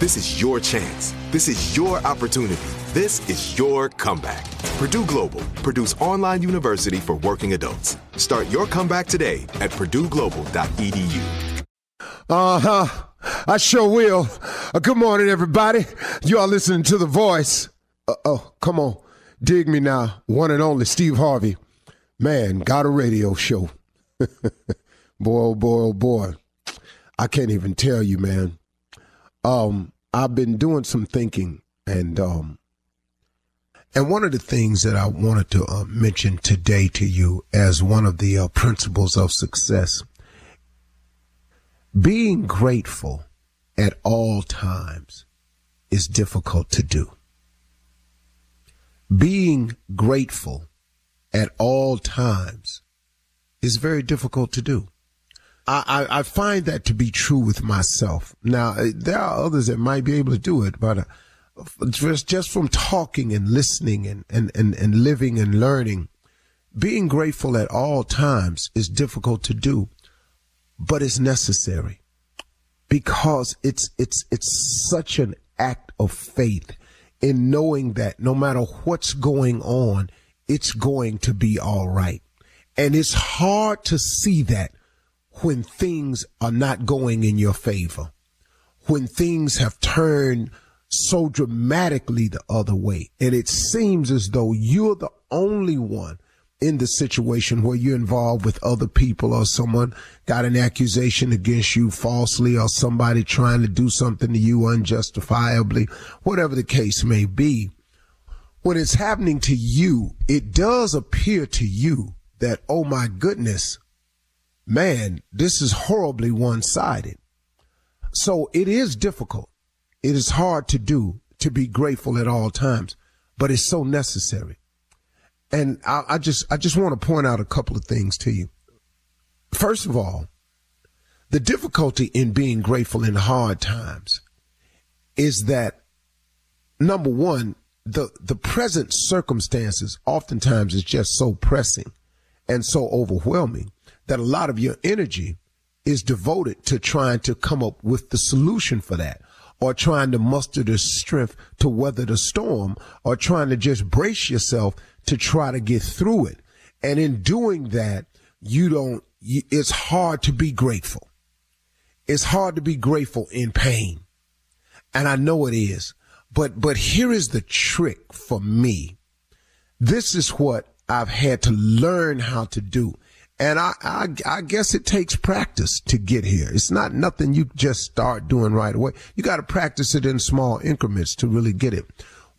This is your chance. This is your opportunity. This is your comeback. Purdue Global, Purdue's online university for working adults. Start your comeback today at purdueglobal.edu. Uh huh. I sure will. Uh, good morning, everybody. You are listening to The Voice. Uh, oh, come on. Dig me now. One and only Steve Harvey. Man, got a radio show. boy, oh boy, oh boy. I can't even tell you, man. Um, I've been doing some thinking and um and one of the things that I wanted to uh, mention today to you as one of the uh, principles of success being grateful at all times is difficult to do. Being grateful at all times is very difficult to do. I, I, find that to be true with myself. Now, there are others that might be able to do it, but uh, just, just from talking and listening and, and, and, and living and learning, being grateful at all times is difficult to do, but it's necessary because it's, it's, it's such an act of faith in knowing that no matter what's going on, it's going to be all right. And it's hard to see that when things are not going in your favor, when things have turned so dramatically the other way. And it seems as though you're the only one in the situation where you're involved with other people or someone got an accusation against you falsely or somebody trying to do something to you unjustifiably, whatever the case may be. When it's happening to you, it does appear to you that, oh my goodness, man, this is horribly one sided. So it is difficult. It is hard to do to be grateful at all times, but it's so necessary. And I, I just, I just want to point out a couple of things to you. First of all, the difficulty in being grateful in hard times is that number one, the, the present circumstances oftentimes is just so pressing and so overwhelming that a lot of your energy is devoted to trying to come up with the solution for that or trying to muster the strength to weather the storm or trying to just brace yourself to try to get through it. And in doing that, you don't, it's hard to be grateful. It's hard to be grateful in pain. And I know it is. But, but here is the trick for me. This is what I've had to learn how to do. And I, I, I guess it takes practice to get here. It's not nothing you just start doing right away. You got to practice it in small increments to really get it.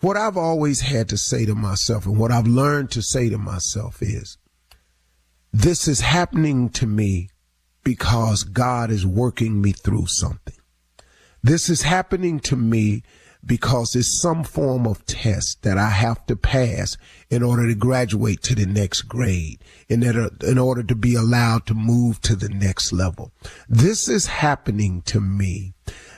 What I've always had to say to myself and what I've learned to say to myself is, this is happening to me because God is working me through something. This is happening to me because it's some form of test that I have to pass in order to graduate to the next grade, in in order to be allowed to move to the next level. This is happening to me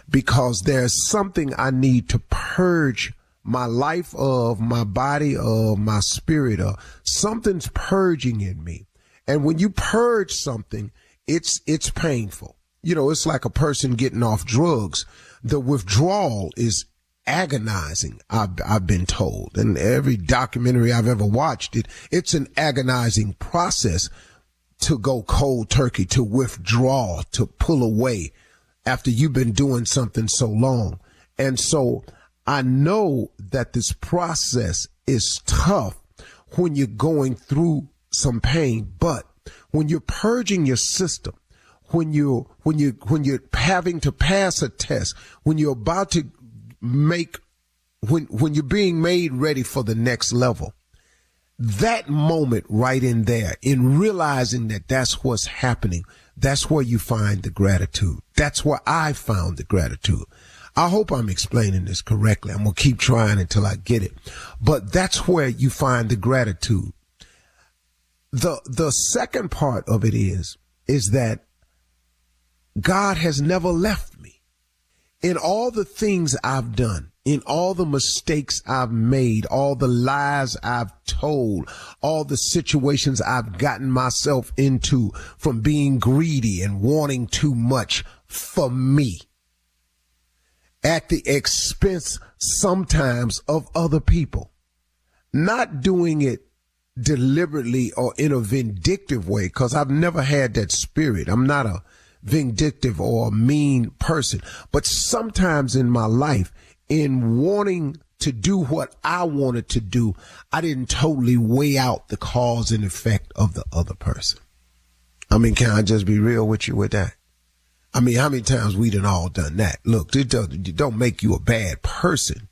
because there's something I need to purge my life of, my body of, my spirit of. Something's purging in me. And when you purge something, it's, it's painful. You know, it's like a person getting off drugs. The withdrawal is agonizing. I've, I've been told and every documentary I've ever watched it, it's an agonizing process to go cold turkey, to withdraw, to pull away after you've been doing something so long. And so I know that this process is tough when you're going through some pain, but when you're purging your system, when you when you when you're having to pass a test, when you're about to make when when you're being made ready for the next level that moment right in there in realizing that that's what's happening that's where you find the gratitude. That's where i found the gratitude. I hope i'm explaining this correctly. I'm going to keep trying until i get it. But that's where you find the gratitude. The the second part of it is is that god has never left me in all the things I've done, in all the mistakes I've made, all the lies I've told, all the situations I've gotten myself into from being greedy and wanting too much for me at the expense sometimes of other people, not doing it deliberately or in a vindictive way, cause I've never had that spirit. I'm not a, vindictive or a mean person. But sometimes in my life, in wanting to do what I wanted to do, I didn't totally weigh out the cause and effect of the other person. I mean, can I just be real with you with that? I mean, how many times we done all done that? Look, it doesn't, don't make you a bad person.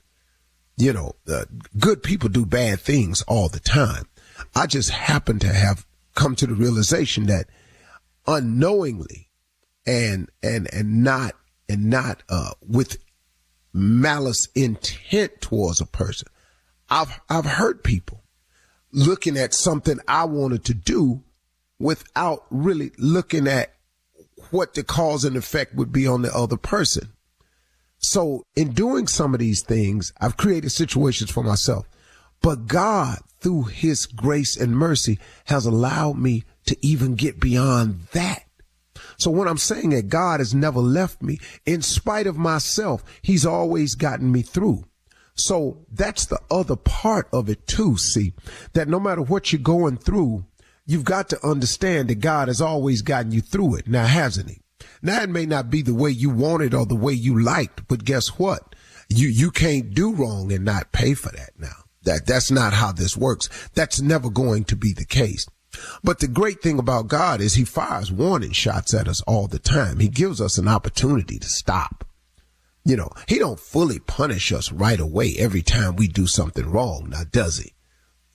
You know, uh, good people do bad things all the time. I just happen to have come to the realization that unknowingly and and and not and not uh, with malice intent towards a person. I've I've hurt people looking at something I wanted to do without really looking at what the cause and effect would be on the other person. So in doing some of these things, I've created situations for myself. But God, through his grace and mercy, has allowed me to even get beyond that. So when I'm saying that God has never left me, in spite of myself, he's always gotten me through. So that's the other part of it too. See, that no matter what you're going through, you've got to understand that God has always gotten you through it. Now, hasn't he? Now it may not be the way you wanted or the way you liked, but guess what? You, you can't do wrong and not pay for that now. That, that's not how this works. That's never going to be the case. But the great thing about God is he fires warning shots at us all the time. He gives us an opportunity to stop. You know, he don't fully punish us right away every time we do something wrong. Now, does he?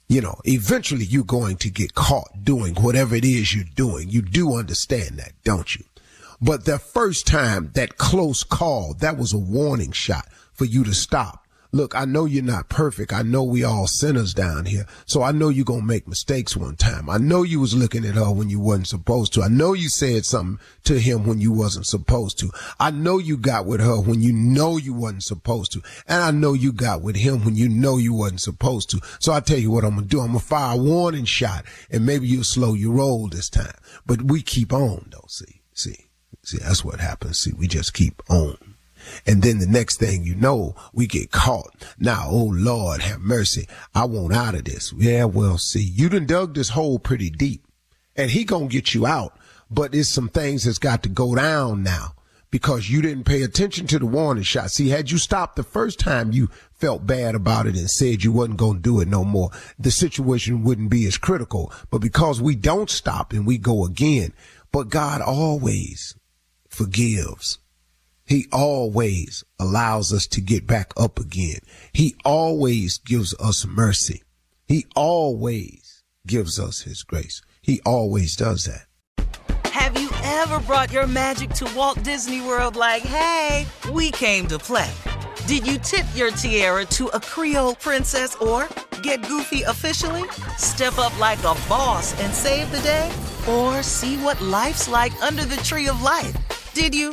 You know, eventually you're going to get caught doing whatever it is you're doing. You do understand that, don't you? But the first time, that close call, that was a warning shot for you to stop look, I know you're not perfect. I know we all sinners down here. So I know you're going to make mistakes one time. I know you was looking at her when you wasn't supposed to. I know you said something to him when you wasn't supposed to. I know you got with her when you know you wasn't supposed to. And I know you got with him when you know you wasn't supposed to. So I tell you what I'm going to do. I'm going to fire a warning shot and maybe you'll slow your roll this time. But we keep on though. See, see, see, that's what happens. See, we just keep on. And then the next thing you know, we get caught. Now, oh Lord, have mercy. I want out of this. Yeah, well, see, you done dug this hole pretty deep and he gonna get you out, but it's some things that's got to go down now because you didn't pay attention to the warning shot. See, had you stopped the first time you felt bad about it and said you wasn't going to do it no more, the situation wouldn't be as critical. But because we don't stop and we go again, but God always forgives. He always allows us to get back up again. He always gives us mercy. He always gives us his grace. He always does that. Have you ever brought your magic to Walt Disney World like, hey, we came to play? Did you tip your tiara to a Creole princess or get goofy officially? Step up like a boss and save the day? Or see what life's like under the tree of life? Did you?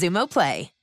Xumo Play.